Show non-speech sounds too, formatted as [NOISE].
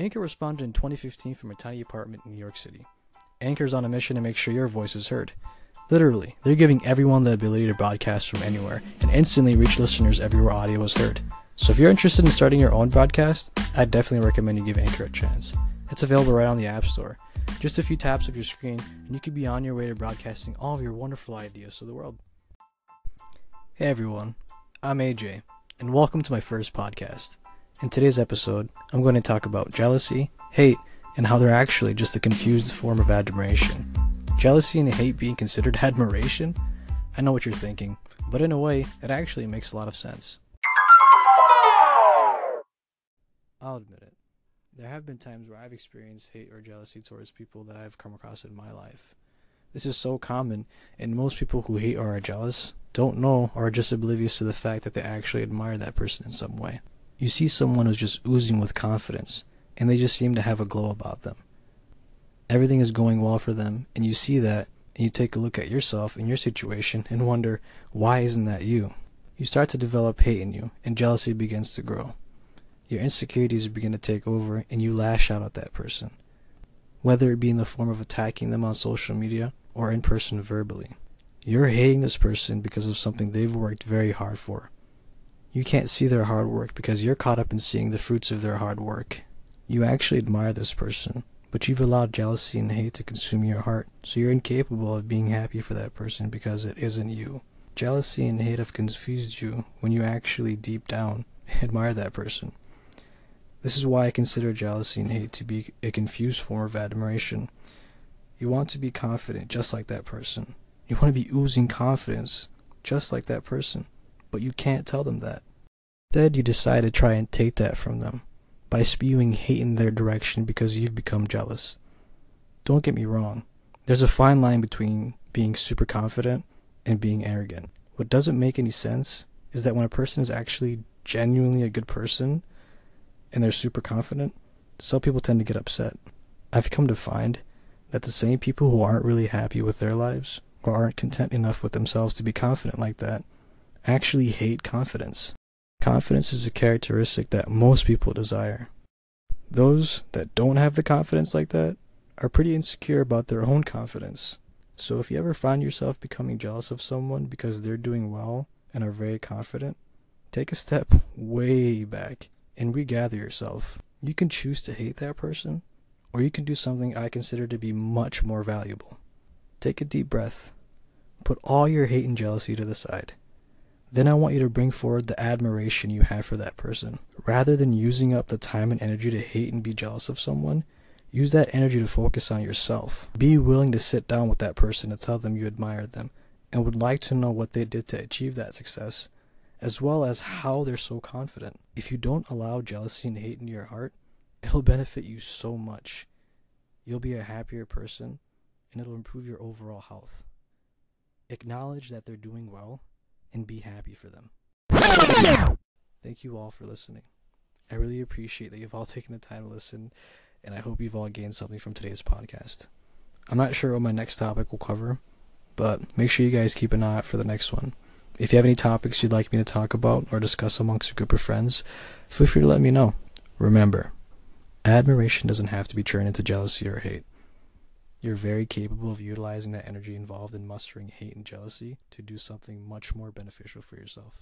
Anchor was founded in 2015 from a tiny apartment in New York City. Anchor is on a mission to make sure your voice is heard. Literally, they're giving everyone the ability to broadcast from anywhere and instantly reach listeners everywhere audio is heard. So if you're interested in starting your own broadcast, I'd definitely recommend you give Anchor a chance. It's available right on the App Store. Just a few taps of your screen, and you could be on your way to broadcasting all of your wonderful ideas to the world. Hey everyone, I'm AJ, and welcome to my first podcast. In today's episode, I'm going to talk about jealousy, hate, and how they're actually just a confused form of admiration. Jealousy and hate being considered [LAUGHS] admiration? I know what you're thinking, but in a way, it actually makes a lot of sense. I'll admit it. There have been times where I've experienced hate or jealousy towards people that I've come across in my life. This is so common, and most people who hate or are jealous don't know or are just oblivious to the fact that they actually admire that person in some way. You see someone who's just oozing with confidence, and they just seem to have a glow about them. Everything is going well for them, and you see that, and you take a look at yourself and your situation and wonder, why isn't that you? You start to develop hate in you, and jealousy begins to grow. Your insecurities begin to take over, and you lash out at that person, whether it be in the form of attacking them on social media or in person verbally. You're hating this person because of something they've worked very hard for. You can't see their hard work because you're caught up in seeing the fruits of their hard work. You actually admire this person, but you've allowed jealousy and hate to consume your heart, so you're incapable of being happy for that person because it isn't you. Jealousy and hate have confused you when you actually deep down [LAUGHS] admire that person. This is why I consider jealousy and hate to be a confused form of admiration. You want to be confident just like that person. You want to be oozing confidence, just like that person, but you can't tell them that. Instead, you decide to try and take that from them by spewing hate in their direction because you've become jealous. Don't get me wrong, there's a fine line between being super confident and being arrogant. What doesn't make any sense is that when a person is actually genuinely a good person and they're super confident, some people tend to get upset. I've come to find that the same people who aren't really happy with their lives or aren't content enough with themselves to be confident like that actually hate confidence. Confidence is a characteristic that most people desire. Those that don't have the confidence like that are pretty insecure about their own confidence. So if you ever find yourself becoming jealous of someone because they're doing well and are very confident, take a step [LAUGHS] way back and regather yourself. You can choose to hate that person, or you can do something I consider to be much more valuable. Take a deep breath. Put all your hate and jealousy to the side. Then I want you to bring forward the admiration you have for that person. Rather than using up the time and energy to hate and be jealous of someone, use that energy to focus on yourself. Be willing to sit down with that person and tell them you admire them and would like to know what they did to achieve that success, as well as how they're so confident. If you don't allow jealousy and hate in your heart, it'll benefit you so much. You'll be a happier person and it'll improve your overall health. Acknowledge that they're doing well and be happy for them. [LAUGHS] Thank you all for listening. I really appreciate that you've all taken the time to listen, and I hope you've all gained something from today's podcast. I'm not sure what my next topic will cover, but make sure you guys keep an eye out for the next one. If you have any topics you'd like me to talk about or discuss amongst a group of friends, feel free to let me know. Remember, admiration doesn't have to be turned into jealousy or hate. You're very capable of utilizing that energy involved in mustering hate and jealousy to do something much more beneficial for yourself.